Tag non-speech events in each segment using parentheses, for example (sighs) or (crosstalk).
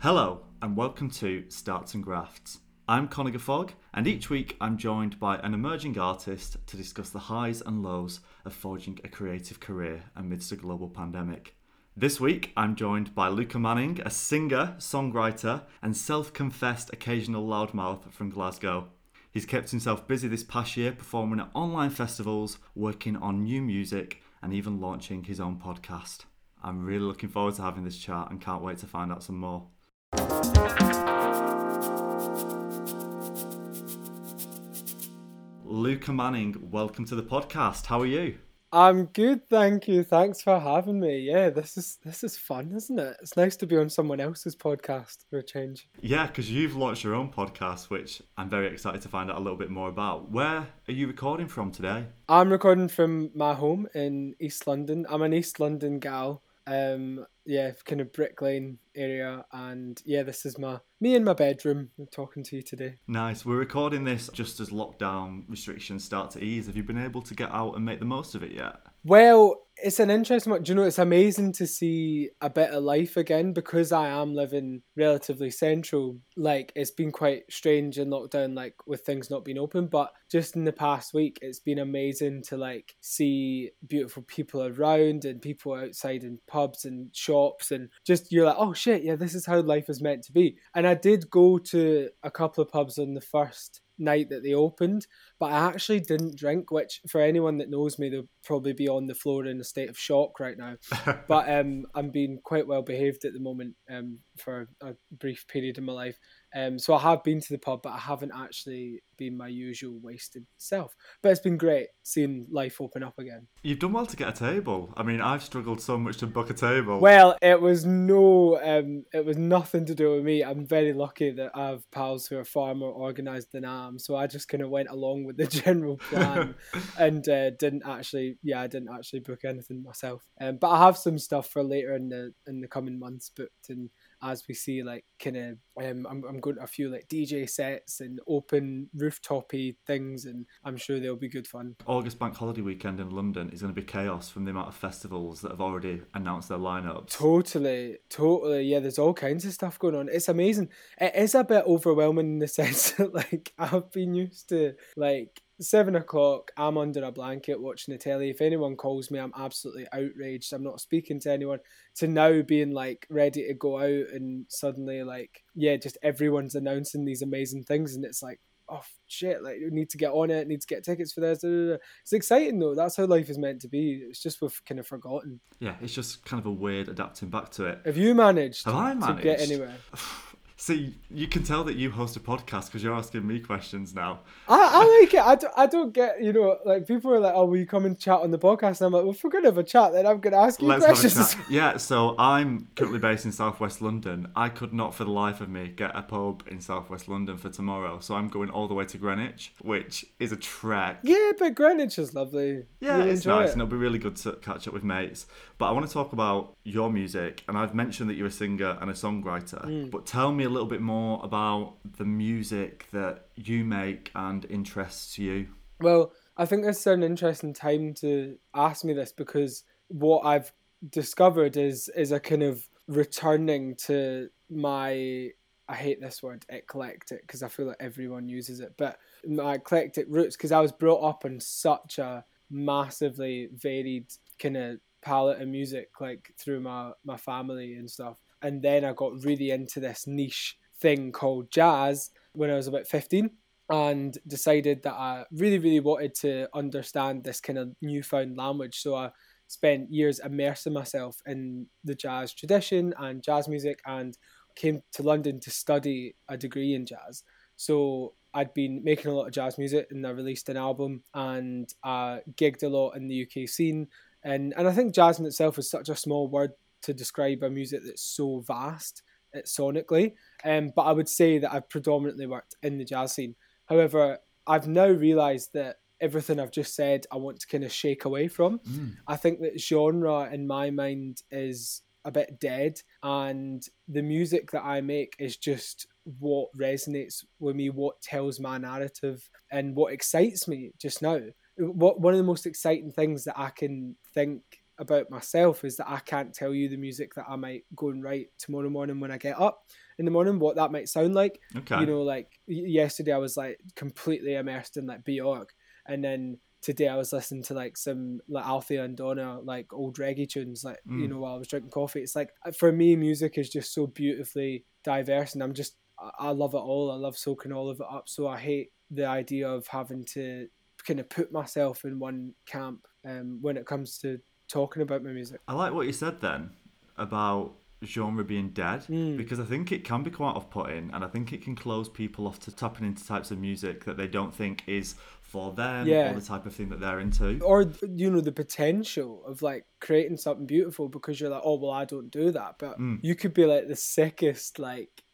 Hello, and welcome to Starts and Grafts. I'm Conor Gaffog, and each week I'm joined by an emerging artist to discuss the highs and lows of forging a creative career amidst a global pandemic. This week I'm joined by Luca Manning, a singer, songwriter, and self confessed occasional loudmouth from Glasgow. He's kept himself busy this past year performing at online festivals, working on new music, and even launching his own podcast. I'm really looking forward to having this chat and can't wait to find out some more. Luca Manning, welcome to the podcast. How are you? I'm good, thank you. Thanks for having me. Yeah, this is this is fun, isn't it? It's nice to be on someone else's podcast for a change. Yeah, because you've launched your own podcast, which I'm very excited to find out a little bit more about. Where are you recording from today? I'm recording from my home in East London. I'm an East London gal. Um, yeah, kind of Brick Lane area, and yeah, this is my me in my bedroom I'm talking to you today. Nice. We're recording this just as lockdown restrictions start to ease. Have you been able to get out and make the most of it yet? Well, it's an interesting one. Do you know, it's amazing to see a bit of life again because I am living relatively central. Like, it's been quite strange in lockdown, like, with things not being open. But just in the past week, it's been amazing to, like, see beautiful people around and people outside in pubs and shops. And just, you're like, oh shit, yeah, this is how life is meant to be. And I did go to a couple of pubs on the first night that they opened, but I actually didn't drink, which for anyone that knows me, they'll probably be on the floor in a state of shock right now. (laughs) but um, I'm being quite well behaved at the moment um, for a brief period in my life. Um, so I have been to the pub, but I haven't actually been my usual wasted self. But it's been great seeing life open up again. You've done well to get a table. I mean, I've struggled so much to book a table. Well, it was no, um, it was nothing to do with me. I'm very lucky that I have pals who are far more organised than I am. So I just kind of went along with the (laughs) general plan (laughs) and uh, didn't actually, yeah, I didn't actually book anything myself. Um, but I have some stuff for later in the in the coming months booked and as we see like kind of um, I'm, I'm going to a few like DJ sets and open rooftopy things and I'm sure they'll be good fun. August bank holiday weekend in London is going to be chaos from the amount of festivals that have already announced their lineups. Totally, totally. Yeah, there's all kinds of stuff going on. It's amazing. It is a bit overwhelming in the (laughs) sense that like I've been used to like seven o'clock, I'm under a blanket watching the telly. If anyone calls me, I'm absolutely outraged. I'm not speaking to anyone. To now being like ready to go out and suddenly like yeah, just everyone's announcing these amazing things, and it's like oh shit, like we need to get on it, need to get tickets for this. It's exciting though. That's how life is meant to be. It's just we've kind of forgotten. Yeah, it's just kind of a weird adapting back to it. Have you managed? Have I managed to get anywhere? (sighs) (sighs) (sighs) See, you can tell that you host a podcast because you're asking me questions now. I, I like it. I don't, I don't get, you know, like people are like, oh, will you come and chat on the podcast? And I'm like, well, if we're going to have a chat, then I'm going to ask you Let's questions. Have a chat. Yeah, so I'm currently based in southwest London. I could not for the life of me get a pub in southwest London for tomorrow. So I'm going all the way to Greenwich, which is a trek. Yeah, but Greenwich is lovely. Yeah, You'll it's nice it. and it'll be really good to catch up with mates. But I want to talk about your music, and I've mentioned that you're a singer and a songwriter. Mm. But tell me a little bit more about the music that you make and interests you. Well, I think this is an interesting time to ask me this because what I've discovered is is a kind of returning to my I hate this word eclectic because I feel like everyone uses it, but my eclectic roots because I was brought up on such a massively varied kind of palette of music like through my my family and stuff. And then I got really into this niche thing called jazz when I was about 15 and decided that I really, really wanted to understand this kind of newfound language. So I spent years immersing myself in the jazz tradition and jazz music and came to London to study a degree in jazz. So I'd been making a lot of jazz music and I released an album and I gigged a lot in the UK scene. And, and I think jazz in itself is such a small word to describe a music that's so vast sonically. Um, but I would say that I've predominantly worked in the jazz scene. However, I've now realised that everything I've just said, I want to kind of shake away from. Mm. I think that genre in my mind is a bit dead, and the music that I make is just what resonates with me, what tells my narrative, and what excites me just now. What one of the most exciting things that I can think about myself is that I can't tell you the music that I might go and write tomorrow morning when I get up in the morning, what that might sound like. Okay. You know, like yesterday I was like completely immersed in like Bjork, and then today I was listening to like some like Althea and Donna like old reggae tunes, like mm. you know while I was drinking coffee. It's like for me, music is just so beautifully diverse, and I'm just I love it all. I love soaking all of it up. So I hate the idea of having to kind of put myself in one camp um, when it comes to talking about my music. I like what you said then about genre being dead mm. because I think it can be quite off putting and I think it can close people off to tapping into types of music that they don't think is for them yeah. or the type of thing that they're into. Or, you know, the potential of like creating something beautiful because you're like, oh, well, I don't do that. But mm. you could be like the sickest, like,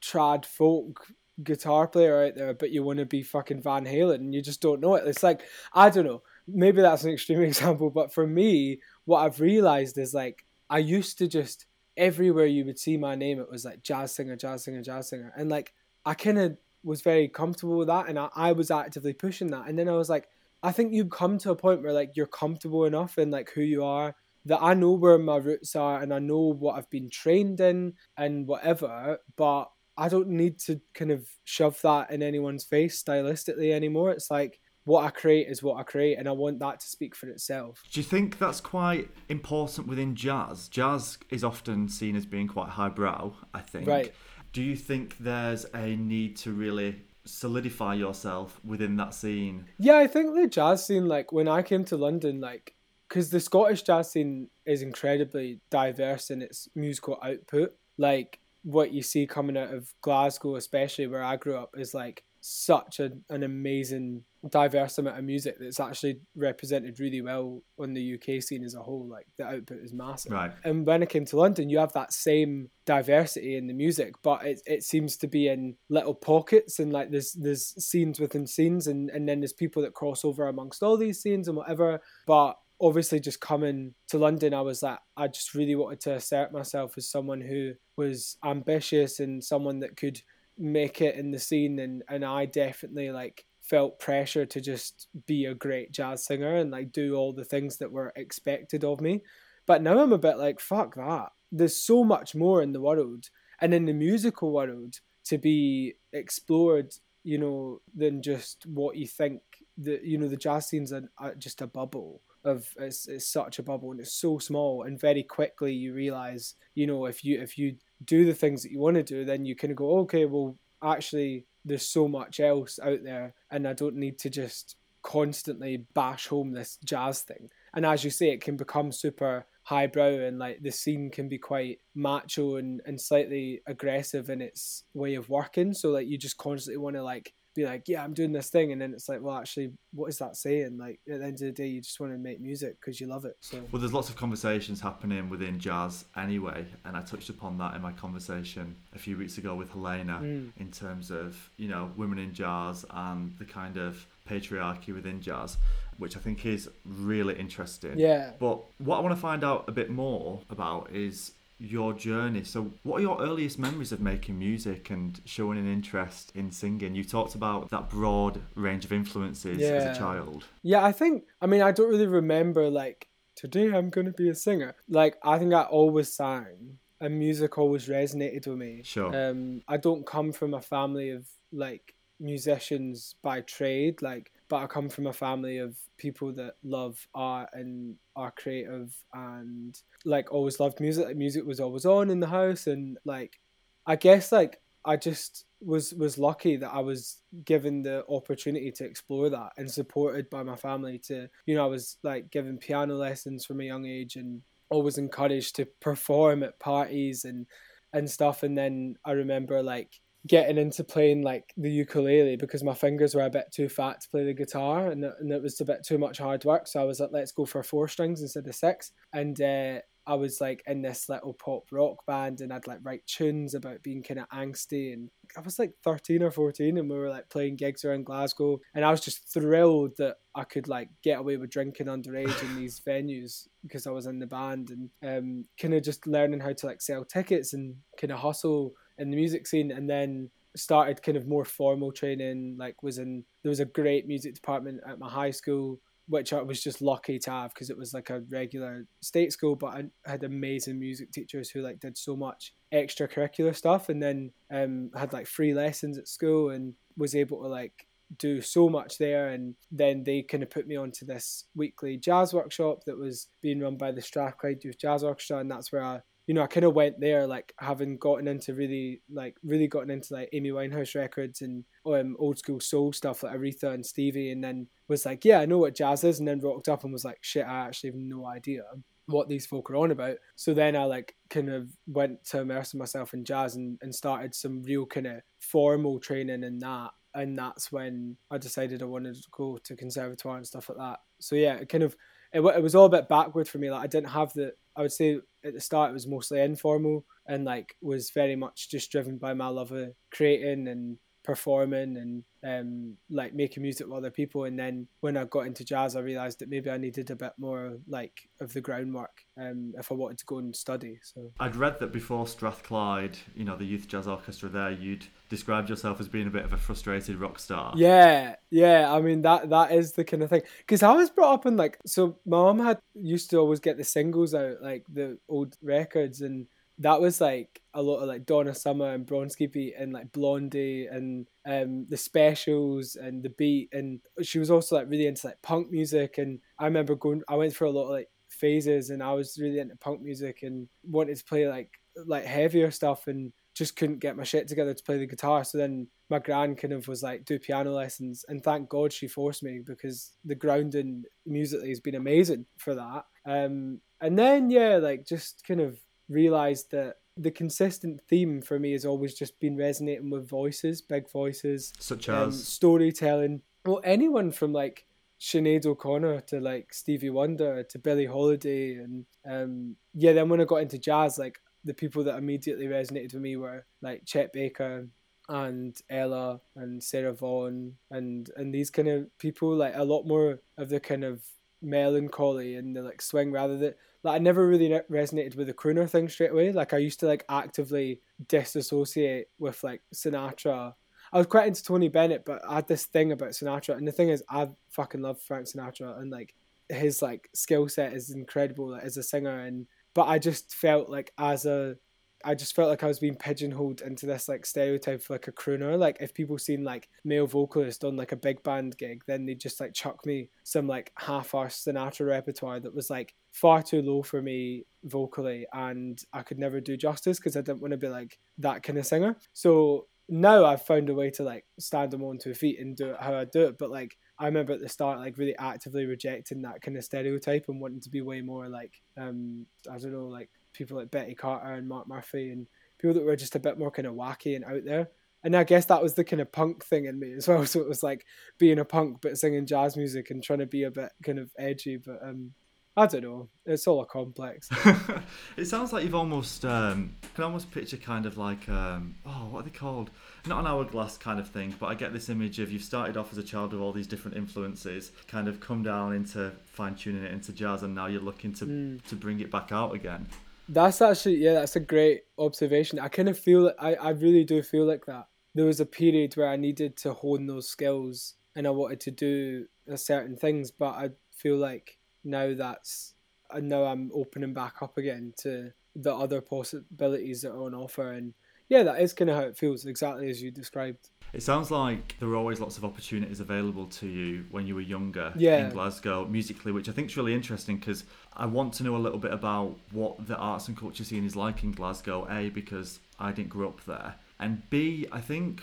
trad folk guitar player out there, but you want to be fucking Van Halen and you just don't know it. It's like, I don't know maybe that's an extreme (laughs) example, but for me, what I've realized is like I used to just everywhere you would see my name, it was like jazz singer, jazz singer, jazz singer, and like I kind of was very comfortable with that, and I, I was actively pushing that, and then I was like, I think you've come to a point where like you're comfortable enough in like who you are that I know where my roots are and I know what I've been trained in and whatever, but I don't need to kind of shove that in anyone's face stylistically anymore. It's like what I create is what I create, and I want that to speak for itself. Do you think that's quite important within jazz? Jazz is often seen as being quite highbrow, I think. Right. Do you think there's a need to really solidify yourself within that scene? Yeah, I think the jazz scene, like when I came to London, like, because the Scottish jazz scene is incredibly diverse in its musical output. Like, what you see coming out of Glasgow, especially where I grew up, is like such a, an amazing diverse amount of music that's actually represented really well on the UK scene as a whole. Like the output is massive. Right. And when I came to London, you have that same diversity in the music, but it, it seems to be in little pockets and like there's there's scenes within scenes and, and then there's people that cross over amongst all these scenes and whatever. But obviously just coming to London, I was like, I just really wanted to assert myself as someone who was ambitious and someone that could make it in the scene and and I definitely like felt pressure to just be a great jazz singer and like do all the things that were expected of me. But now I'm a bit like, fuck that. There's so much more in the world and in the musical world to be explored, you know, than just what you think. The you know the jazz scene's a, a, uh, just a bubble of it's, it's such a bubble and it's so small and very quickly you realize you know if you if you do the things that you want to do then you of go okay well actually there's so much else out there and I don't need to just constantly bash home this jazz thing. And as you say, it can become super highbrow and like the scene can be quite macho and, and slightly aggressive in its way of working. So like you just constantly want to like be like, yeah, I'm doing this thing, and then it's like, well, actually, what is that saying? Like at the end of the day, you just want to make music because you love it. So well, there's lots of conversations happening within jazz anyway, and I touched upon that in my conversation a few weeks ago with Helena mm. in terms of you know women in jazz and the kind of patriarchy within jazz which I think is really interesting. Yeah. But what I want to find out a bit more about is your journey. So, what are your earliest memories of making music and showing an interest in singing? You talked about that broad range of influences yeah. as a child. Yeah, I think, I mean, I don't really remember like, today I'm going to be a singer. Like, I think I always sang and music always resonated with me. Sure. Um, I don't come from a family of like musicians by trade. Like, but I come from a family of people that love art and are creative and like always loved music. Like music was always on in the house and like I guess like I just was was lucky that I was given the opportunity to explore that and supported by my family to you know I was like given piano lessons from a young age and always encouraged to perform at parties and and stuff and then I remember like getting into playing like the ukulele because my fingers were a bit too fat to play the guitar and, and it was a bit too much hard work. So I was like, let's go for four strings instead of six. And uh, I was like in this little pop rock band and I'd like write tunes about being kind of angsty and I was like 13 or 14 and we were like playing gigs around Glasgow and I was just thrilled that I could like get away with drinking underage in (sighs) these venues because I was in the band and um, kind of just learning how to like sell tickets and kind of hustle in the music scene and then started kind of more formal training like was in there was a great music department at my high school which I was just lucky to have because it was like a regular state school, but I had amazing music teachers who like did so much extracurricular stuff, and then um, had like free lessons at school and was able to like do so much there and then they kind of put me onto this weekly jazz workshop that was being run by the Strathclyde Youth Jazz Orchestra and that's where I you know, I kind of went there like having gotten into really like really gotten into like Amy Winehouse records and um, old school soul stuff like Aretha and Stevie, and then was like, yeah, I know what jazz is, and then rocked up and was like, shit, I actually have no idea what these folk are on about. So then I like kind of went to immerse myself in jazz and, and started some real kind of formal training in that. And that's when I decided I wanted to go to conservatoire and stuff like that. So yeah, it kind of it, it was all a bit backward for me. Like I didn't have the I would say at the start it was mostly informal and like was very much just driven by my love of creating and performing and um, like making music with other people. And then when I got into jazz, I realized that maybe I needed a bit more like of the groundwork um, if I wanted to go and study. So I'd read that before Strathclyde, you know, the youth jazz orchestra there, you'd described yourself as being a bit of a frustrated rock star. Yeah, yeah. I mean that that is the kind of thing because I was brought up in like so. My mom had used to always get the singles out, like the old records and that was like a lot of like Donna Summer and Bronski Beat and like Blondie and um the specials and the beat and she was also like really into like punk music and I remember going I went through a lot of like phases and I was really into punk music and wanted to play like like heavier stuff and just couldn't get my shit together to play the guitar. So then my gran kind of was like, do piano lessons. And thank God she forced me because the grounding musically has been amazing for that. Um, and then, yeah, like just kind of realized that the consistent theme for me has always just been resonating with voices, big voices, such um, as storytelling. Well, anyone from like Sinead O'Connor to like Stevie Wonder to Billie Holiday, and um, yeah, then when I got into jazz, like the people that immediately resonated with me were like Chet Baker and Ella and Sarah Vaughan and and these kind of people, like a lot more of the kind of melancholy and the like swing rather than like I never really resonated with the crooner thing straight away. Like I used to like actively disassociate with like Sinatra. I was quite into Tony Bennett, but I had this thing about Sinatra, and the thing is, I fucking love Frank Sinatra, and like his like skill set is incredible like, as a singer, and but I just felt like as a I just felt like I was being pigeonholed into this like stereotype for like a crooner. Like if people seen like male vocalist on like a big band gig, then they just like chuck me some like half-arsed Sinatra repertoire that was like far too low for me vocally, and I could never do justice because I didn't want to be like that kind of singer. So now I've found a way to like stand them on two feet and do it how I do it. But like I remember at the start like really actively rejecting that kind of stereotype and wanting to be way more like um I don't know like people like Betty Carter and Mark Murphy and people that were just a bit more kind of wacky and out there. And I guess that was the kind of punk thing in me as well. (laughs) So it was like being a punk but singing jazz music and trying to be a bit kind of edgy. But um, I don't know. It's all a complex. (laughs) it sounds like you've almost um, can almost picture kind of like um, oh, what are they called? Not an hourglass kind of thing, but I get this image of you've started off as a child with all these different influences, kind of come down into fine tuning it into jazz, and now you're looking to mm. to bring it back out again. That's actually yeah, that's a great observation. I kind of feel I I really do feel like that. There was a period where I needed to hone those skills and I wanted to do certain things, but I feel like now that's and now I'm opening back up again to the other possibilities that are on offer and yeah, that is kind of how it feels, exactly as you described. It sounds like there were always lots of opportunities available to you when you were younger yeah. in Glasgow musically, which I think is really interesting because I want to know a little bit about what the arts and culture scene is like in Glasgow. A, because I didn't grow up there, and B, I think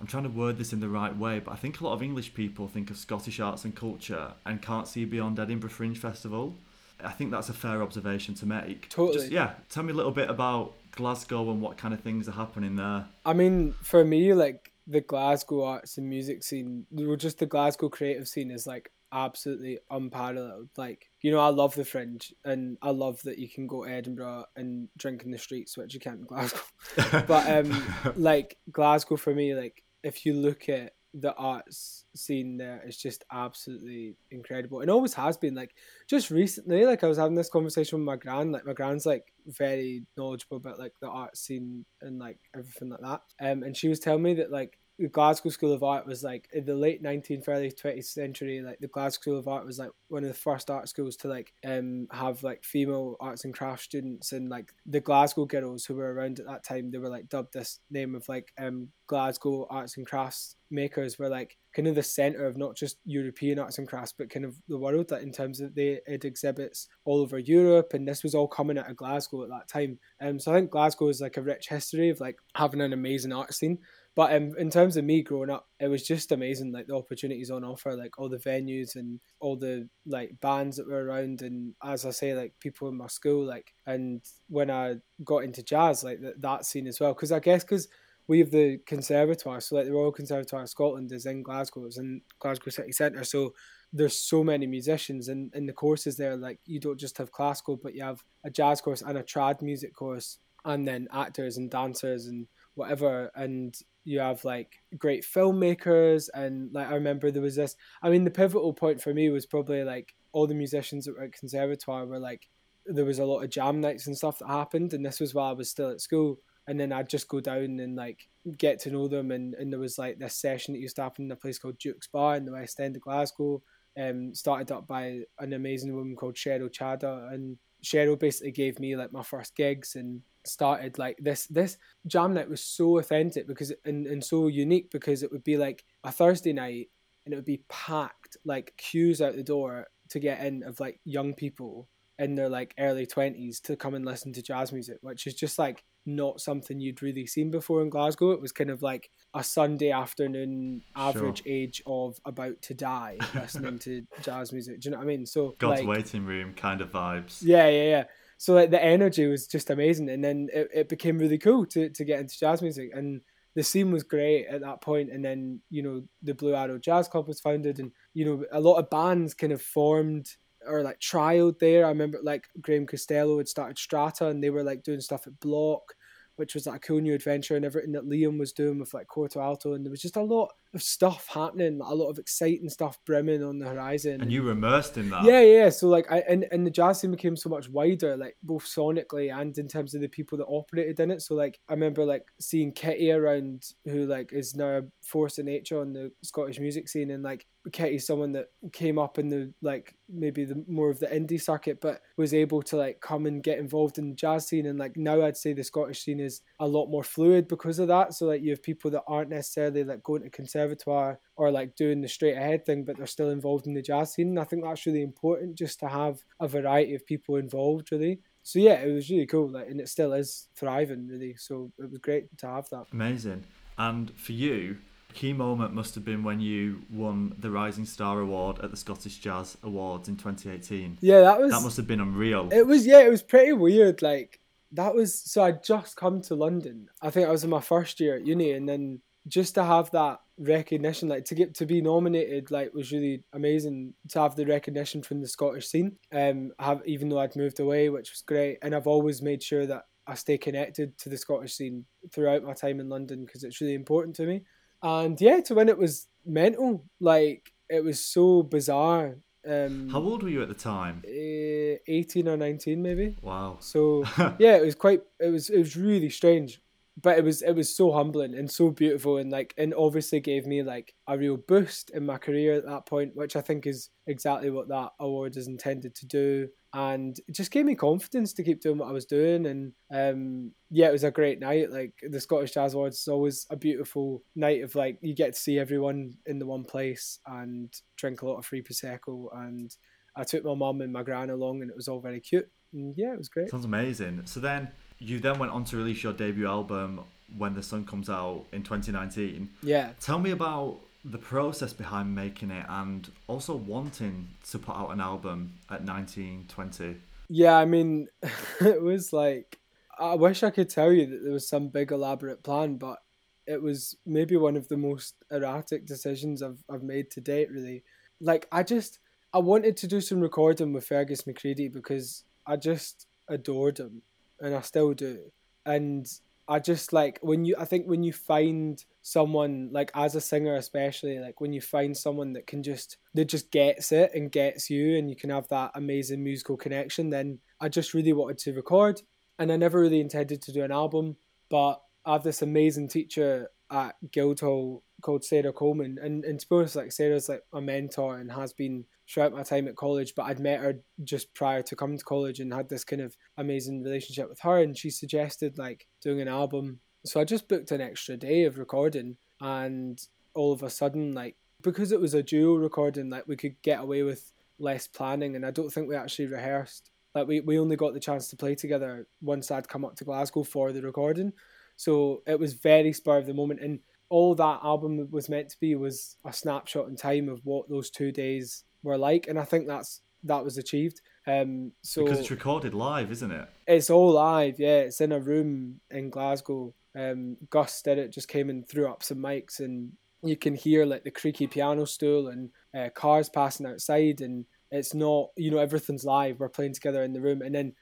I'm trying to word this in the right way, but I think a lot of English people think of Scottish arts and culture and can't see beyond Edinburgh Fringe Festival. I think that's a fair observation to make. Totally. Just, yeah, tell me a little bit about Glasgow and what kind of things are happening there. I mean, for me, like the Glasgow arts and music scene, or just the Glasgow creative scene is like absolutely unparalleled. Like, you know, I love the fringe and I love that you can go to Edinburgh and drink in the streets, which you can't in Glasgow. (laughs) but um like Glasgow for me, like if you look at the arts scene there is just absolutely incredible and always has been like just recently like i was having this conversation with my gran like my gran's like very knowledgeable about like the art scene and like everything like that um and she was telling me that like the Glasgow School of Art was like in the late 19th, early 20th century. Like the Glasgow School of Art was like one of the first art schools to like um have like female arts and crafts students, and like the Glasgow girls who were around at that time, they were like dubbed this name of like um Glasgow arts and crafts makers were like kind of the center of not just European arts and crafts, but kind of the world. That in terms of they it exhibits all over Europe, and this was all coming out of Glasgow at that time. Um, so I think Glasgow is like a rich history of like having an amazing art scene. But um, in terms of me growing up, it was just amazing, like the opportunities on offer, like all the venues and all the like bands that were around, and as I say, like people in my school, like and when I got into jazz, like that that scene as well, because I guess because we have the conservatoire, so like the Royal Conservatoire of Scotland is in Glasgow, it's in Glasgow City Centre, so there's so many musicians and in the courses there, like you don't just have classical, but you have a jazz course and a trad music course, and then actors and dancers and whatever, and you have like great filmmakers and like I remember there was this I mean the pivotal point for me was probably like all the musicians that were at conservatoire were like there was a lot of jam nights and stuff that happened and this was while I was still at school and then I'd just go down and like get to know them and, and there was like this session that used to happen in a place called Duke's Bar in the West End of Glasgow um started up by an amazing woman called Cheryl Chada and Cheryl basically gave me like my first gigs and started like this this jam night was so authentic because and, and so unique because it would be like a Thursday night and it would be packed like queues out the door to get in of like young people in their like early 20s to come and listen to jazz music which is just like not something you'd really seen before in Glasgow. It was kind of like a Sunday afternoon average sure. age of about to die (laughs) listening to jazz music. Do you know what I mean? So God's like, waiting room kind of vibes. Yeah yeah yeah so like the energy was just amazing and then it, it became really cool to, to get into jazz music and the scene was great at that point and then you know the blue arrow jazz club was founded and you know a lot of bands kind of formed or like trialed there. I remember like graham costello had started strata and they were like doing stuff at block which was like a cool new adventure and everything that liam was doing with like corto.alto and there was just a lot of stuff happening, a lot of exciting stuff brimming on the horizon. And you were immersed in that. Yeah, yeah. So like, I and, and the jazz scene became so much wider, like both sonically and in terms of the people that operated in it. So like, I remember like seeing Kitty around, who like is now a force of nature on the Scottish music scene, and like Kitty's someone that came up in the like maybe the more of the indie circuit, but was able to like come and get involved in the jazz scene. And like now, I'd say the Scottish scene is a lot more fluid because of that. So like, you have people that aren't necessarily like going to concert conservatoire or like doing the straight ahead thing, but they're still involved in the jazz scene. And I think that's really important just to have a variety of people involved, really. So yeah, it was really cool, like, and it still is thriving, really. So it was great to have that. Amazing. And for you, the key moment must have been when you won the Rising Star Award at the Scottish Jazz Awards in 2018. Yeah, that was that must have been unreal. It was yeah, it was pretty weird. Like that was so I'd just come to London. I think I was in my first year at uni, and then just to have that recognition, like to get to be nominated, like was really amazing to have the recognition from the Scottish scene. Um, have even though I'd moved away, which was great, and I've always made sure that I stay connected to the Scottish scene throughout my time in London because it's really important to me. And yeah, to win it was mental. Like it was so bizarre. Um, How old were you at the time? Uh, Eighteen or nineteen, maybe. Wow. So (laughs) yeah, it was quite. It was. It was really strange but it was it was so humbling and so beautiful and like and obviously gave me like a real boost in my career at that point which i think is exactly what that award is intended to do. And it just gave me confidence to keep doing what i was doing. And um yeah it was a great night. Like the scottish jazz awards is always a beautiful night of like you get to see everyone in the one place and drink a lot of free prosecco. And i took my mum and my gran along and it was all very cute. And yeah it was great. Sounds amazing. So then you then went on to release your debut album when the sun comes out in 2019 yeah. Tell me about the process behind making it and also wanting to put out an album at 19 20 yeah i mean (laughs) it was like i wish i could tell you that there was some big elaborate plan but it was maybe one of the most erratic decisions i've, I've made to date really. Like i just I wanted to do some recording with Fergus McCreadie because I just adored him, and I still do. And I just like when you I think when you find someone like as a singer especially like when you find someone that can just that just gets it and gets you and you can have that amazing musical connection then I just really wanted to record and I never really intended to do an album but I have this amazing teacher at Guildhall called Sarah Coleman and, and honest like Sarah's like a mentor and has been throughout my time at college, but I'd met her just prior to coming to college and had this kind of amazing relationship with her. And she suggested like doing an album. So I just booked an extra day of recording, and all of a sudden, like, because it was a duo recording, like, we could get away with less planning. And I don't think we actually rehearsed. Like, we, we only got the chance to play together once I'd come up to Glasgow for the recording. So it was very spur of the moment. And all that album was meant to be was a snapshot in time of what those two days were like, and I think that's that was achieved. Um, so because it's recorded live, isn't it? It's all live. Yeah, it's in a room in Glasgow. Um, Gus did it. Just came and threw up some mics, and you can hear like the creaky piano stool and uh, cars passing outside, and it's not you know everything's live. We're playing together in the room, and then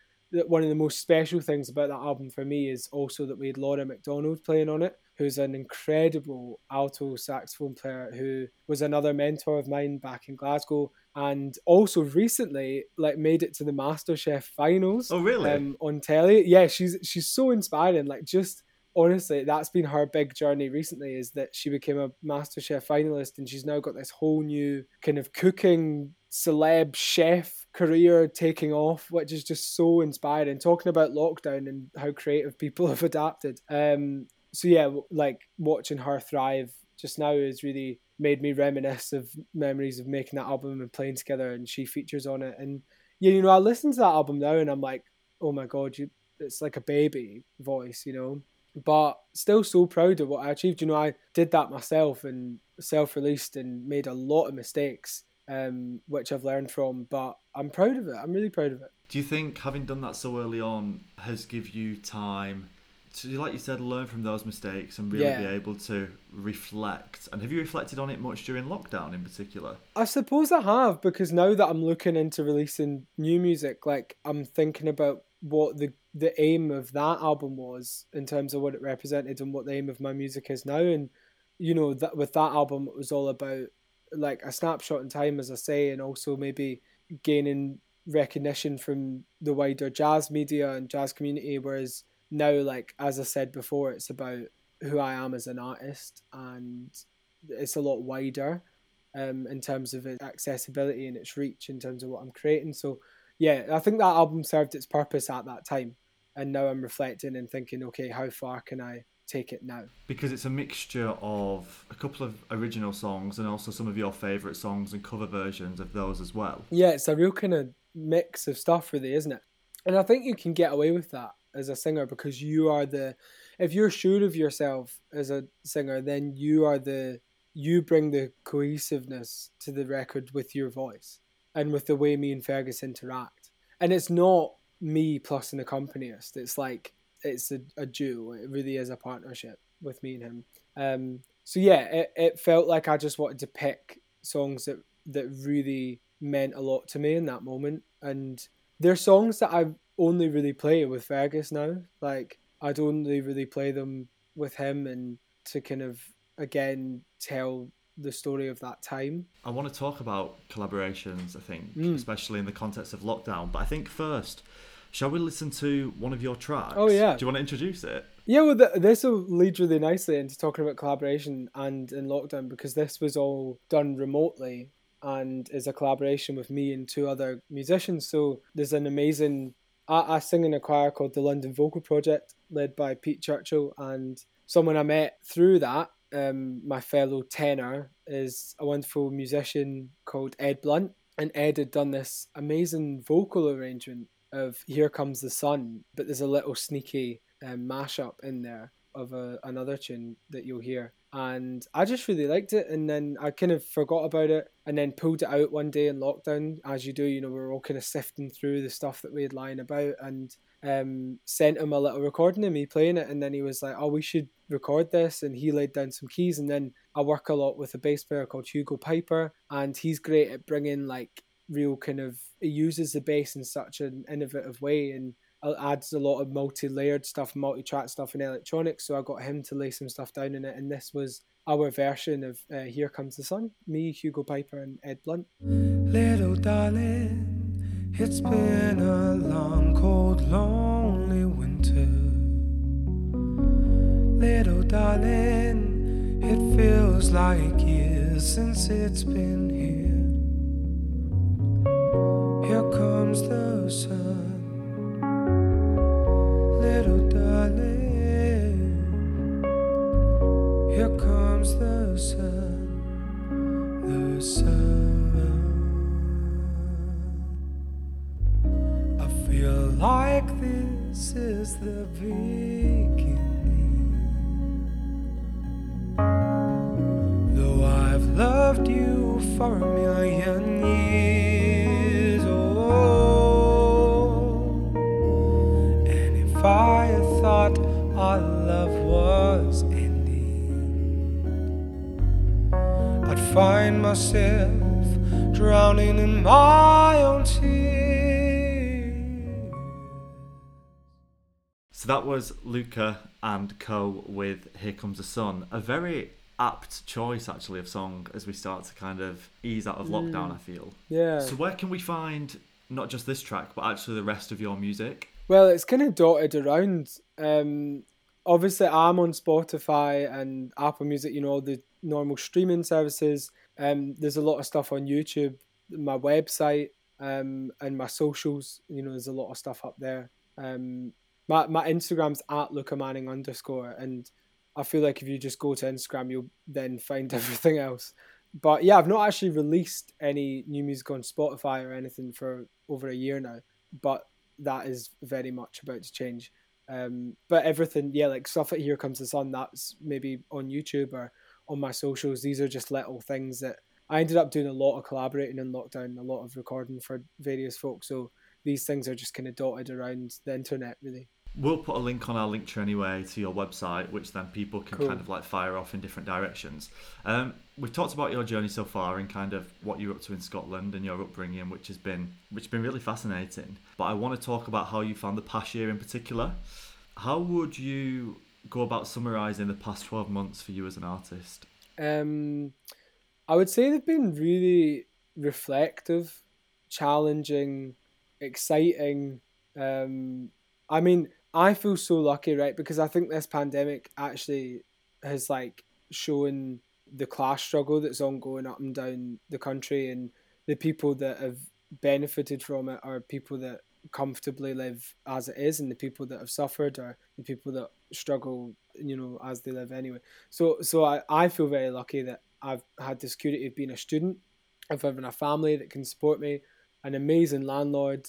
one of the most special things about that album for me is also that we had Laura McDonald playing on it, who's an incredible alto saxophone player who was another mentor of mine back in Glasgow and also recently like made it to the MasterChef finals. Oh really? Um, on telly. Yeah, she's she's so inspiring. Like just honestly, that's been her big journey recently is that she became a MasterChef finalist and she's now got this whole new kind of cooking celeb chef career taking off, which is just so inspiring. Talking about lockdown and how creative people (laughs) have adapted. Um, so yeah, like watching her thrive just now has really made me reminisce of memories of making that album and playing together. And she features on it, and yeah, you know, I listen to that album now and I'm like, oh my god, you, it's like a baby voice, you know. But still so proud of what I achieved. You know, I did that myself and self-released and made a lot of mistakes um, which I've learned from. But I'm proud of it. I'm really proud of it. Do you think having done that so early on has give you time to, like you said, learn from those mistakes and really yeah. be able to reflect? And have you reflected on it much during lockdown in particular? I suppose I have because now that I'm looking into releasing new music, like I'm thinking about what the the aim of that album was in terms of what it represented and what the aim of my music is now and you know that with that album it was all about like a snapshot in time, as I say, and also maybe gaining recognition from the wider jazz media and jazz community. Whereas now, like as I said before, it's about who I am as an artist, and it's a lot wider um, in terms of its accessibility and its reach in terms of what I'm creating. So, yeah, I think that album served its purpose at that time, and now I'm reflecting and thinking, okay, how far can I take it now. Because it's a mixture of a couple of original songs and also some of your favourite songs and cover versions of those as well. Yeah, it's a real kind of mix of stuff, really, isn't it? And I think you can get away with that as a singer because you are the. If you're sure of yourself as a singer, then you are the. You bring the cohesiveness to the record with your voice and with the way me and Fergus interact. And it's not me plus an accompanist. It's like it's a, a duo. It really is a partnership with me and him. Um, so yeah, it, it felt like I just wanted to pick songs that that really meant a lot to me in that moment. And they're songs that I only really play it with Fergus now. Like I'd only really play them with him and to kind of again tell the story of that time. I want to talk about collaborations, I think, mm. especially in the context of lockdown. But I think first, Shall we listen to one of your tracks? Oh yeah. Do you want to introduce it? Yeah, well, th- this will lead really nicely into talking about collaboration and in lockdown because this was all done remotely and is a collaboration with me and two other musicians. So there's an amazing. I, I sing in a choir called the London Vocal Project, led by Pete Churchill, and someone I met through that. Um, my fellow tenor is a wonderful musician called Ed Blunt, and Ed had done this amazing vocal arrangement of Here Comes the Sun, but there's a little sneaky um, mashup in there of a, another tune that you'll hear. And I just really liked it. And then I kind of forgot about it and then pulled it out one day in lockdown, as you do. You know, we are all kind of sifting through the stuff that we had lying about and um, sent him a little recording of me playing it. And then he was like, oh, we should record this. And he laid down some keys. And then I work a lot with a bass player called Hugo Piper. And he's great at bringing like real kind of he uses the bass in such an innovative way and adds a lot of multi-layered stuff, multi-track stuff in electronics. So I got him to lay some stuff down in it, and this was our version of uh, "Here Comes the Sun." Me, Hugo Piper, and Ed Blunt. Little darling, it's been a long, cold, lonely winter. Little darling, it feels like years since it's been here. Here comes the sun Here comes the sun, the sun. I feel like this is the beginning. Though I've loved you for a million years. Myself drowning in my own tears. So that was Luca and Co with Here Comes the Sun. A very apt choice actually of song as we start to kind of ease out of lockdown, mm. I feel. Yeah. So where can we find not just this track, but actually the rest of your music? Well, it's kind of dotted around. Um, obviously, I'm on Spotify and Apple Music, you know, all the normal streaming services. Um, there's a lot of stuff on YouTube, my website, um, and my socials. You know, there's a lot of stuff up there. Um, my my Instagram's at Luca Manning underscore, and I feel like if you just go to Instagram, you'll then find (laughs) everything else. But yeah, I've not actually released any new music on Spotify or anything for over a year now. But that is very much about to change. Um, but everything, yeah, like stuff like Here Comes the Sun, that's maybe on YouTube or on my socials. These are just little things that I ended up doing a lot of collaborating in lockdown, a lot of recording for various folks. So these things are just kind of dotted around the internet, really. We'll put a link on our link tree anyway to your website, which then people can cool. kind of like fire off in different directions. Um, we've talked about your journey so far and kind of what you're up to in Scotland and your upbringing, which has been which has been really fascinating. But I want to talk about how you found the past year in particular. How would you go about summarising the past twelve months for you as an artist? Um, I would say they've been really reflective, challenging, exciting. Um, I mean I feel so lucky, right? Because I think this pandemic actually has like shown the class struggle that's ongoing up and down the country, and the people that have benefited from it are people that comfortably live as it is, and the people that have suffered are the people that struggle, you know, as they live anyway. So, so I, I feel very lucky that I've had the security of being a student, of having a family that can support me, an amazing landlord,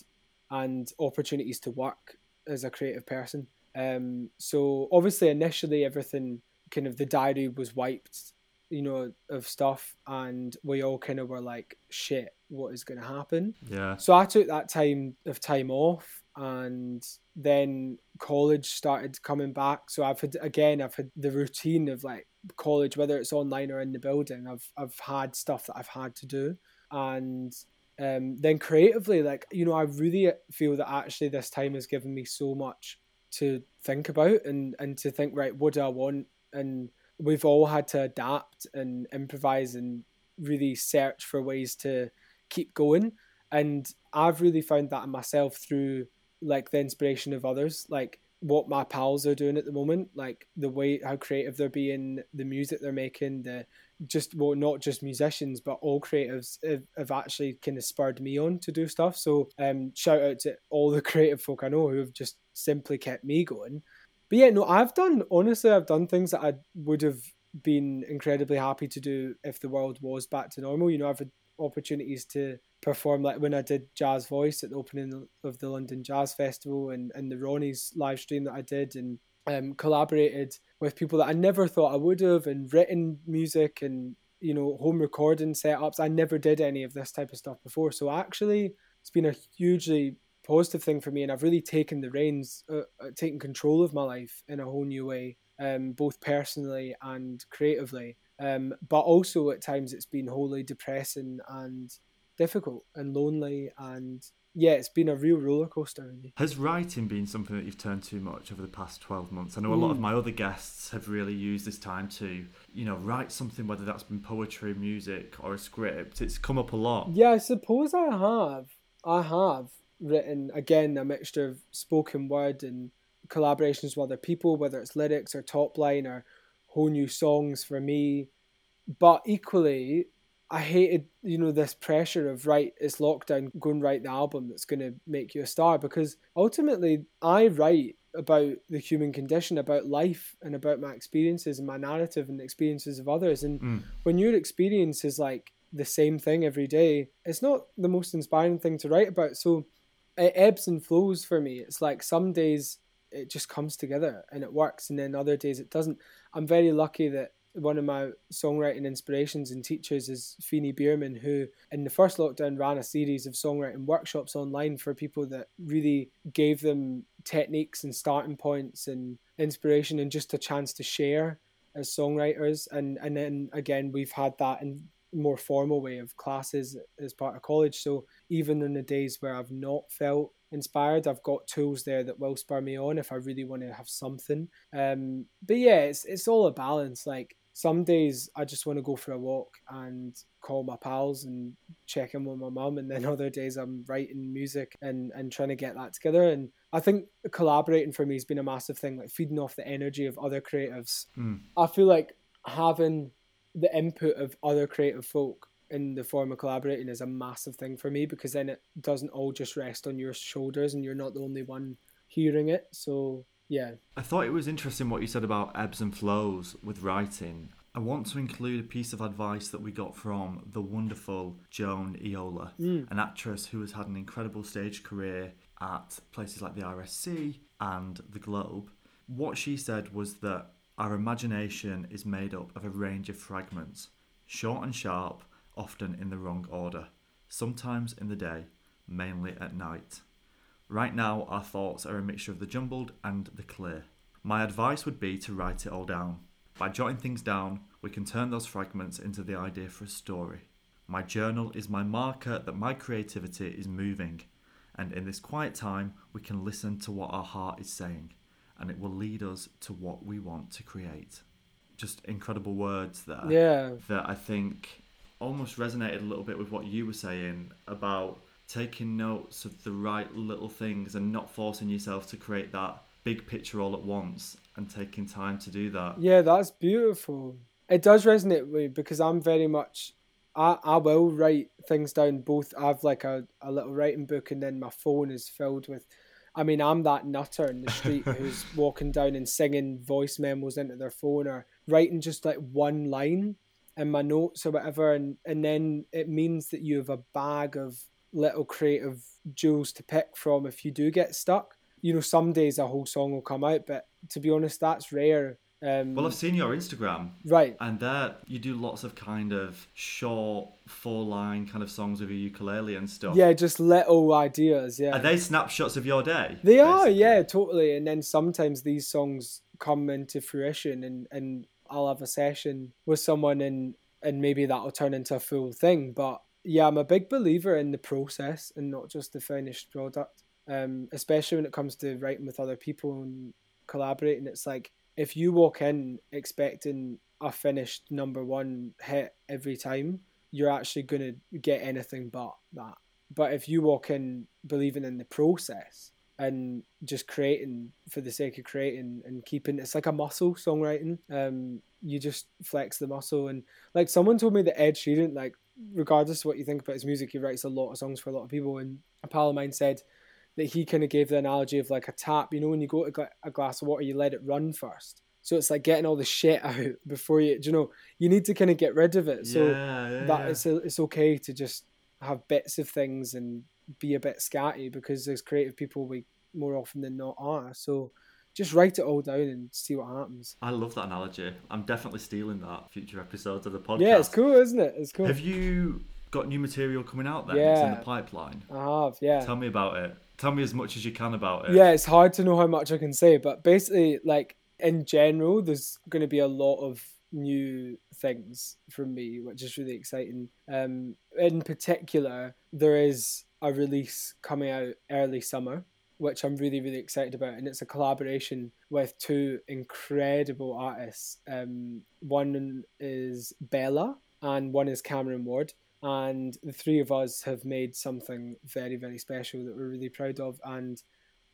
and opportunities to work as a creative person. Um, so obviously initially everything kind of the diary was wiped, you know, of stuff, and we all kind of were like, shit, what is going to happen? Yeah. So I took that time of time off, and then college started coming back. So I've had again, I've had the routine of like college, whether it's online or in the building. I've I've had stuff that I've had to do, and um, then creatively, like you know, I really feel that actually this time has given me so much to think about and and to think right, what do I want? And we've all had to adapt and improvise and really search for ways to keep going. And I've really found that in myself through like the inspiration of others, like what my pals are doing at the moment, like the way how creative they're being, the music they're making, the just well not just musicians but all creatives have, have, actually kind of spurred me on to do stuff. So um shout out to all the (laughs) creative folk i know who have just simply kept me going. But yeah no i've done honestly i've done things that i would have been incredibly happy to do if the world was back to normal. You know i've had opportunities to perform like when i did jazz voice at the opening of the london jazz festival and and the ronnie's live stream that i did and um, collaborated with people that I never thought I would have, and written music and you know home recording setups. I never did any of this type of stuff before, so actually it's been a hugely positive thing for me, and I've really taken the reins, uh, uh, taken control of my life in a whole new way, um, both personally and creatively. Um, but also at times it's been wholly depressing and difficult and lonely and yeah, it's been a real roller coaster. Has writing been something that you've turned to much over the past 12 months? I know a lot of Mm. my other guests have really used this time to, you know, write something, whether that's been poetry, music, or a script. It's come up a lot. Yeah, I suppose I have. I have written again a mixture of spoken word and collaborations with other people, whether it's lyrics or top line or whole new songs for me. But equally, I hated, you know, this pressure of right, it's lockdown, go and write the album that's going to make you a star. Because ultimately, I write about the human condition, about life, and about my experiences and my narrative and the experiences of others. And Mm. when your experience is like the same thing every day, it's not the most inspiring thing to write about. So it ebbs and flows for me. It's like some days it just comes together and it works, and then other days it doesn't. I'm very lucky that one of my songwriting inspirations and teachers is Feeny Bierman, who in the first lockdown ran a series of songwriting workshops online for people that really gave them techniques and starting points and inspiration and just a chance to share as songwriters. And and then again we've had that in more formal way of classes as part of college. So even in the days where I've not felt inspired, I've got tools there that will spur me on if I really want to have something. Um, but yeah, it's it's all a balance. Like some days I just want to go for a walk and call my pals and check in with my mum, and then (laughs) other days I'm writing music and and trying to get that together. And I think collaborating for me has been a massive thing, like feeding off the energy of other creatives. Mm. I feel like having the input of other creative folk in the form of collaborating is a massive thing for me because then it doesn't all just rest on your shoulders and you're not the only one hearing it. So yeah. I thought it was interesting what you said about ebbs and flows with writing. I want to include a piece of advice that we got from the wonderful Joan Iyiola, Mm. an actress who has had an incredible stage career at places like the RSC and the Globe. What she said was that our imagination is made up of a range of fragments, short and sharp, often in the wrong order, sometimes in the day, mainly at night. Right now, our thoughts are a mixture of the jumbled and the clear. My advice would be to write it all down. By jotting things down, we can turn those fragments into the idea for a story. My journal is my marker that my creativity is moving, and in this quiet time, we can listen to what our heart is saying, and it will lead us to what we want to create. Just incredible words there Yeah. that I think almost resonated a little bit with what you were saying about taking notes of the right little things and not forcing yourself to create that big picture all at once and taking time to do that. Yeah, that's beautiful. It does resonate with me because I'm very much I, I will write things down both I have like a, a little writing book and then my phone is filled with I mean I'm that nutter in the street (laughs) who's walking down and singing voice memos into their phone or writing just like one line in my notes or whatever and, and then it means that you have a bag of little creative jewels to pick from if you do get stuck. You know, some days a whole song will come out, but to be honest, that's rare. Um, Well, I've seen your Instagram, right. and there you do lots of kind of short, four line kind of songs with your ukulele and stuff. Yeah, just little ideas. Yeah, Are they snapshots of your day? They are, yeah, totally. And then sometimes these songs come into fruition, and and I'll have a session with someone, and and maybe that'll turn into a full thing. But yeah, I'm a big believer in the process and not just the finished product. Um, especially when it comes to writing with other people and collaborating. It's like if you walk in expecting a finished number one hit every time, you're actually gonna get anything but that. But if you walk in believing in the process and just creating for the sake of creating and keeping it's like a muscle songwriting. Um, you just flex the muscle and like someone told me that Ed Sheeran, like regardless of what you think about his music, he writes a lot of songs for a lot of people. And a pal of mine said that he kind of gave the analogy of like a tap. You know, when you go to gla- a glass of water, you let it run first. So it's like getting all the shit (laughs) out before you. Do you know? You need to kind of get rid of it. So yeah, yeah, that yeah. it's it's okay to just have bits of things and be a bit scatty because there's creative people we more often than not are. So just write it all down and see what happens. I love that analogy. I'm definitely stealing that future episodes of the podcast. Yeah, it's cool, isn't it? It's cool. Have you got new material coming out then? It's in the pipeline. I have, yeah. Tell me about it. Tell me as much as you can about it. Yeah, it's hard to know how much I can say, but basically, like in general, there's going to be a lot of new things from me, which is really exciting. Um, in particular, there is a release coming out early summer, which I'm really, really excited about. And it's a collaboration with two incredible artists. Um, one is Bella, and one is Cameron Ward. And the three of us have made something very, very special that we're really proud of. And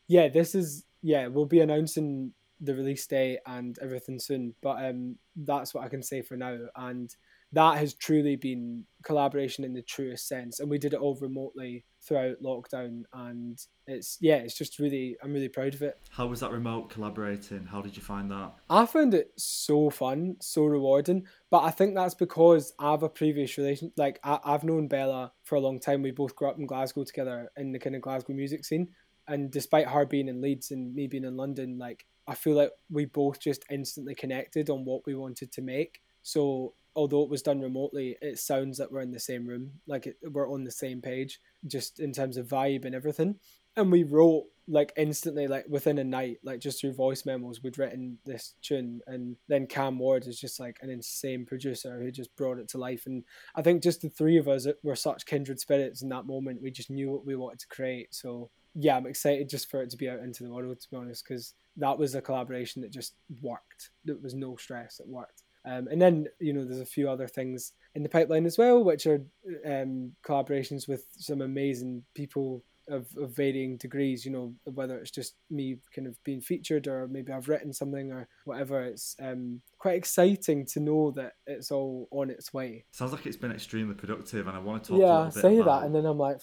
yeah, this is, yeah, we'll be announcing the release date and everything soon. But um, that's what I can say for now. And that has truly been collaboration in the truest sense. And we did it all remotely throughout lockdown. And it's, yeah, it's just really, I'm really proud of it. How was that remote collaborating? How did you find that? I found it so fun, so rewarding. But I think that's because I have a previous relation. Like, I, I've known Bella for a long time. We both grew up in Glasgow together in the kind of Glasgow music scene. And despite her being in Leeds and me being in London, like, I feel like we both just instantly connected on what we wanted to make. So although it was done remotely, it sounds like we're in the same room, like it, we're on the same page, just in terms of vibe and everything. And we wrote like instantly, like within a night, like just through voice memos, we'd written this tune. And then Cam Ward is just like an insane producer who just brought it to life. And I think just the three of us were such kindred spirits in that moment. We just knew what we wanted to create. So yeah, I'm excited just for it to be out into the world, to be honest, because that was a collaboration that just worked. There was no stress. It worked. Um, and then you know there's a few other things in the pipeline as well, which are um, collaborations with some amazing people of, of varying degrees. You know, whether it's just me kind of being featured, or maybe I've written something, or whatever. It's um, quite exciting to know that it's all on its way. Sounds like it's been extremely productive, and I want to talk. Yeah, say about... that, and then I'm like,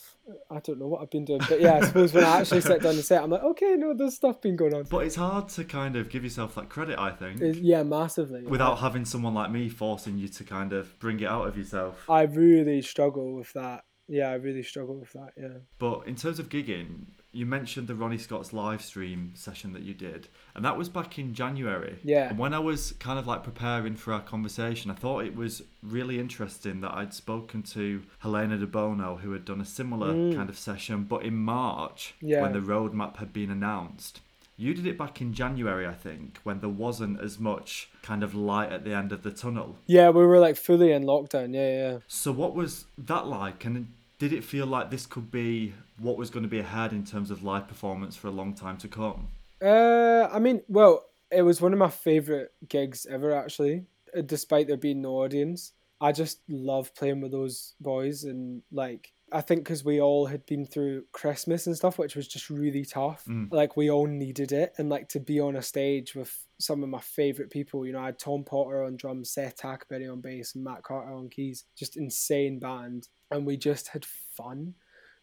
I don't know what I've been doing, but yeah, I suppose when I actually sit down and say, I'm like, okay, no, there's stuff been going on. But it's hard to kind of give yourself that credit. I think. It, yeah, massively. Without having someone like me forcing you to kind of bring it out of yourself. I really struggle with that yeah, I really struggle with that. Yeah. But in terms of gigging, you mentioned the Ronnie Scott's live stream session that you did, and that was back in January. Yeah. And when I was kind of like preparing for our conversation, I thought it was really interesting that I'd spoken to Helena de Bono, who had done a similar mm. kind of session, but in March, yeah. when the roadmap had been announced. You did it back in January, I think, when there wasn't as much kind of light at the end of the tunnel. Yeah, we were like fully in lockdown. Yeah, yeah. So, what was that like? And did it feel like this could be what was going to be ahead in terms of live performance for a long time to come? Uh, I mean, well, it was one of my favorite gigs ever, actually, despite there being no audience. I just love playing with those boys and like I think because we all had been through Christmas and stuff, which was just really tough. Mm. Like we all needed it, and like to be on a stage with some of my favorite people. You know, I had Tom Potter on drums, Seth Tackaberry on bass, and Matt Carter on keys. Just insane band, and we just had fun.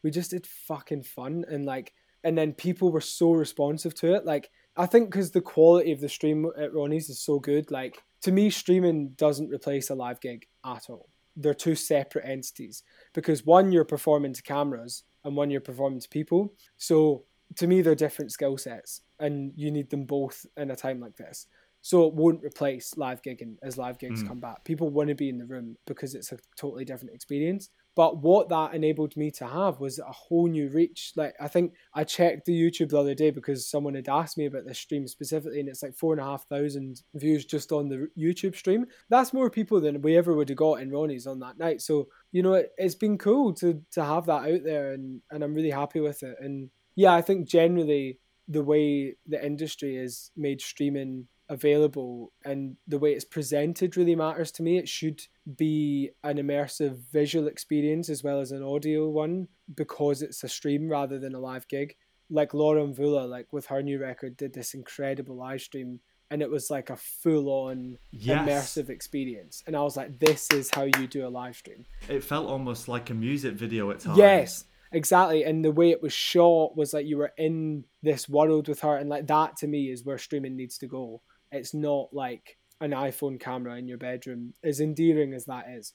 We just did fucking fun, and like, and then people were so responsive to it. Like, I think because the quality of the stream at Ronnie's is so good. Like, to me, streaming doesn't replace a live gig at all they're two separate entities because one you're performing to cameras and one you're performing to people. So to me, they're different skill sets, and you need them both in a time like this. So it won't replace live gigging as live gigs mm. come back. People want to be in the room because it's a totally different experience. But what that enabled me to have was a whole new reach. Like I think I checked the YouTube the other day because someone had asked me about this stream specifically, and it's like four and a half thousand views just on the YouTube stream. That's more people than we ever would have got in Ronnie's on that night. So you know, it, has been cool to to have that out there, and and I'm really happy with it. And yeah, I think generally the way the industry is made streaming available and the way it's presented really matters to me. It should be an immersive visual experience as well as an audio one because it's a stream rather than a live gig. Like Laura Mvula, like with her new record, did this incredible live stream and it was like a full on yes. immersive experience. And I was like, this is how you do a live stream. It felt almost like a music video at times. Yes, exactly. And the way it was shot was like you were in this world with her. And like that to me is where streaming needs to go. It's not like an iPhone camera in your bedroom, as endearing as that is.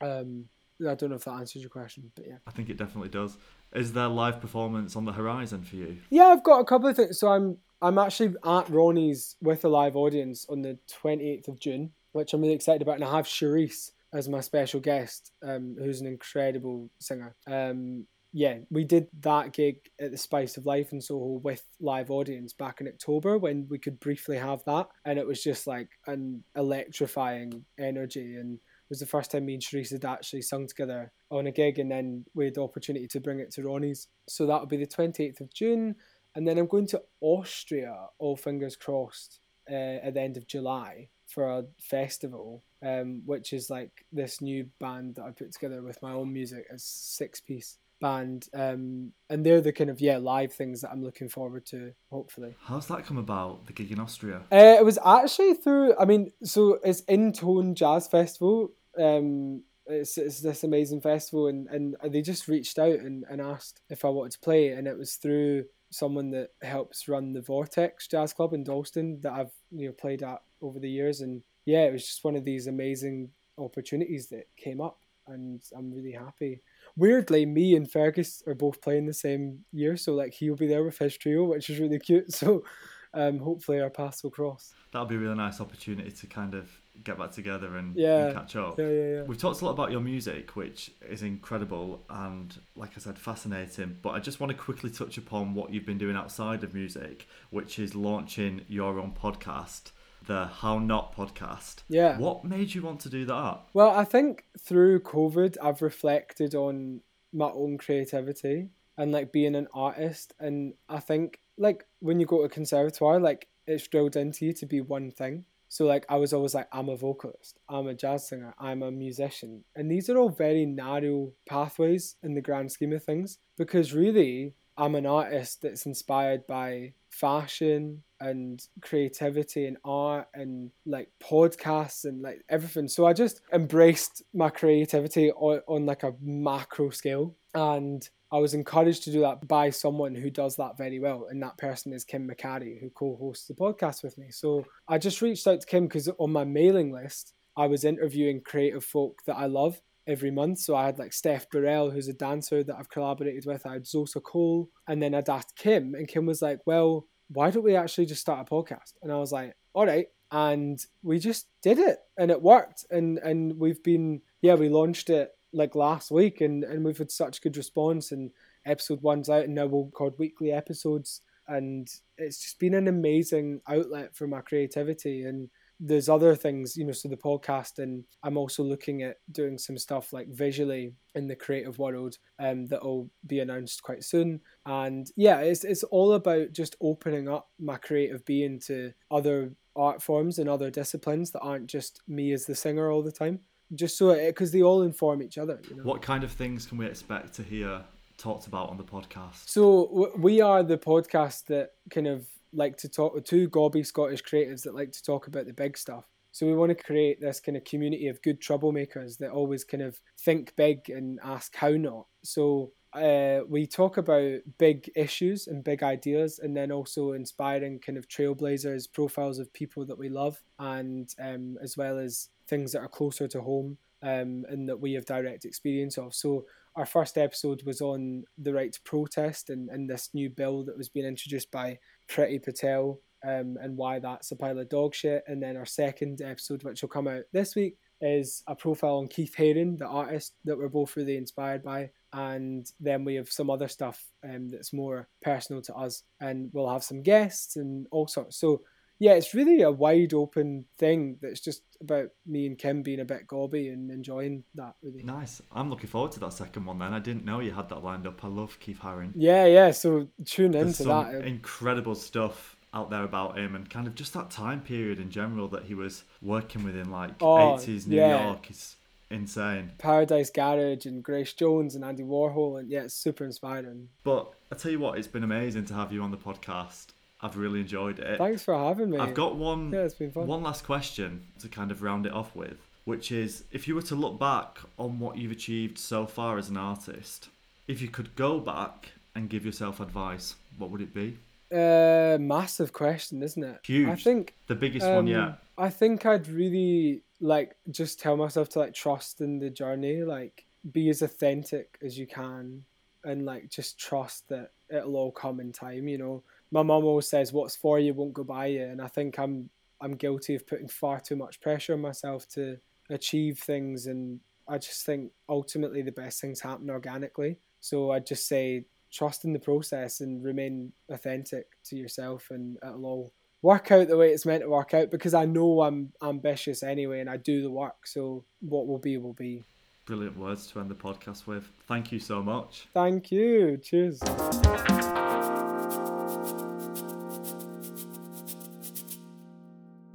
Um, I don't know if that answers your question, but yeah. I think it definitely does. Is there live performance on the horizon for you? Yeah, I've got a couple of things. So I'm I'm actually at Ronnie's with a live audience on the 28th of June, which I'm really excited about, and I have Cherise as my special guest, um, who's an incredible singer. Um, yeah, we did that gig at the Spice of Life in Soho with live audience back in October when we could briefly have that, and it was just like an electrifying energy and. It was the first time me and Cherise had actually sung together on a gig, and then we had the opportunity to bring it to Ronnie's. So that'll be the 28th of June, and then I'm going to Austria, all fingers crossed, uh, at the end of July for a festival, um, which is like this new band that I put together with my own music as six piece band. Um, and they're the kind of yeah live things that I'm looking forward to. Hopefully. How's that come about? The gig in Austria. Uh, it was actually through. I mean, so it's INNtöne Jazz Festival. Um, it's, it's this amazing festival, and, and they just reached out and, and asked if I wanted to play, and it was through someone that helps run the Vortex Jazz Club in Dalston that I've you know played at over the years, and yeah, it was just one of these amazing opportunities that came up, and I'm really happy. Weirdly, me and Fergus are both playing the same year, so like he'll be there with his trio, which is really cute. (laughs) So, um, hopefully our paths will cross. That'll be a really nice opportunity to kind of get back together and, yeah. and catch up. Yeah, yeah, yeah. We've talked a lot about your music, which is incredible and, like I said, fascinating. But I just want to quickly touch upon what you've been doing outside of music, which is launching your own podcast, the How Not podcast. Yeah. What made you want to do that? Well, I think through COVID, I've reflected on my own creativity and like being an artist. And I think, like, when you go to conservatoire, like, it's drilled into you to be one thing. So like I was always like I'm a vocalist, I'm a jazz singer, I'm a musician. And these are all very narrow pathways in the grand scheme of things because really I'm an artist that's inspired by fashion and creativity and art and like podcasts and like everything. So I just embraced my creativity on, on like a macro scale and I was encouraged to do that by someone who does that very well, and that person is Kim McCarry, who co-hosts the podcast with me. So I just reached out to Kim because on my mailing list, I was interviewing creative folk that I love every month. So I had like Steph Burrell, who's a dancer that I've collaborated with. I had Zosa Cole, and then I'd asked Kim, and Kim was like, "Well, why don't we actually just start a podcast?" And I was like, "All right." And we just did it, and it worked, and and we've been yeah, we launched it like last week and, and we've had such good response and episode one's out and now we'll record weekly episodes and it's just been an amazing outlet for my creativity and there's other things you know so the podcast and i'm also looking at doing some stuff like visually in the creative world um, that'll be announced quite soon and yeah it's, it's all about just opening up my creative being to other art forms and other disciplines that aren't just me as the singer all the time just so because they all inform each other. You know? What kind of things can we expect to hear talked about on the podcast? So w- we are the podcast that kind of like to talk two gobby Scottish creatives that like to talk about the big stuff. So we want to create this kind of community of good troublemakers that always kind of think big and ask how not. So uh, we talk about big issues and big ideas, and then also inspiring kind of trailblazers, profiles of people that we love, and um, as well as things that are closer to home um, and that we have direct experience of. So our first episode was on the right to protest and, and this new bill that was being introduced by Priti Patel um, and why that's a pile of dog shit. And then our second episode, which will come out this week, is a profile on Keith Haring, the artist that we're both really inspired by. And then we have some other stuff um, that's more personal to us. And we'll have some guests and all sorts. So yeah, it's really a wide open thing that's just about me and Kim being a bit gobby and enjoying that really. Nice. I'm looking forward to that second one then. I didn't know you had that lined up. I love Keith Haring. Yeah, yeah. So tune There's into some that. incredible stuff out there about him and kind of just that time period in general that he was working within, like Oh, 80s New yeah. York is insane. Paradise Garage and Grace Jones and Andy Warhol and yeah, it's super inspiring. But I tell you what, it's been amazing to have you on the podcast. I've really enjoyed it. Thanks for having me. I've got one Yeah, it's been fun. one last question to kind of round it off with, which is if you were to look back on what you've achieved so far as an artist, if you could go back and give yourself advice, what would it be? Uh, massive question, isn't it? Huge. I think The biggest um, one yet. I think I'd really like just tell myself to like trust in the journey, like be as authentic as you can, and like just trust that it'll all come in time. You know, my mum always says, "What's for you won't go by you," and I think I'm I'm guilty of putting far too much pressure on myself to achieve things, and I just think ultimately the best things happen organically. So I'd just say trust in the process and remain authentic to yourself, and it'll all work out the way it's meant to work out because I know I'm ambitious anyway and I do the work. So what will be, will be. Brilliant words to end the podcast with. Thank you so much. Thank you. Cheers.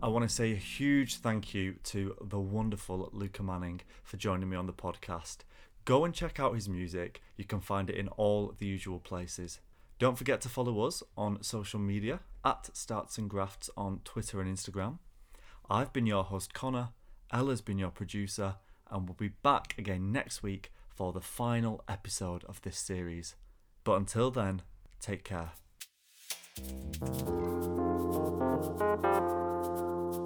I want to say a huge thank you to the wonderful Luca Manning for joining me on the podcast. Go and check out his music. You can find it in all the usual places. Don't forget to follow us on social media at Starts and Grafts on Twitter and Instagram. I've been your host, Connor. Ella's been your producer, and we'll be back again next week for the final episode of this series. But until then, take care.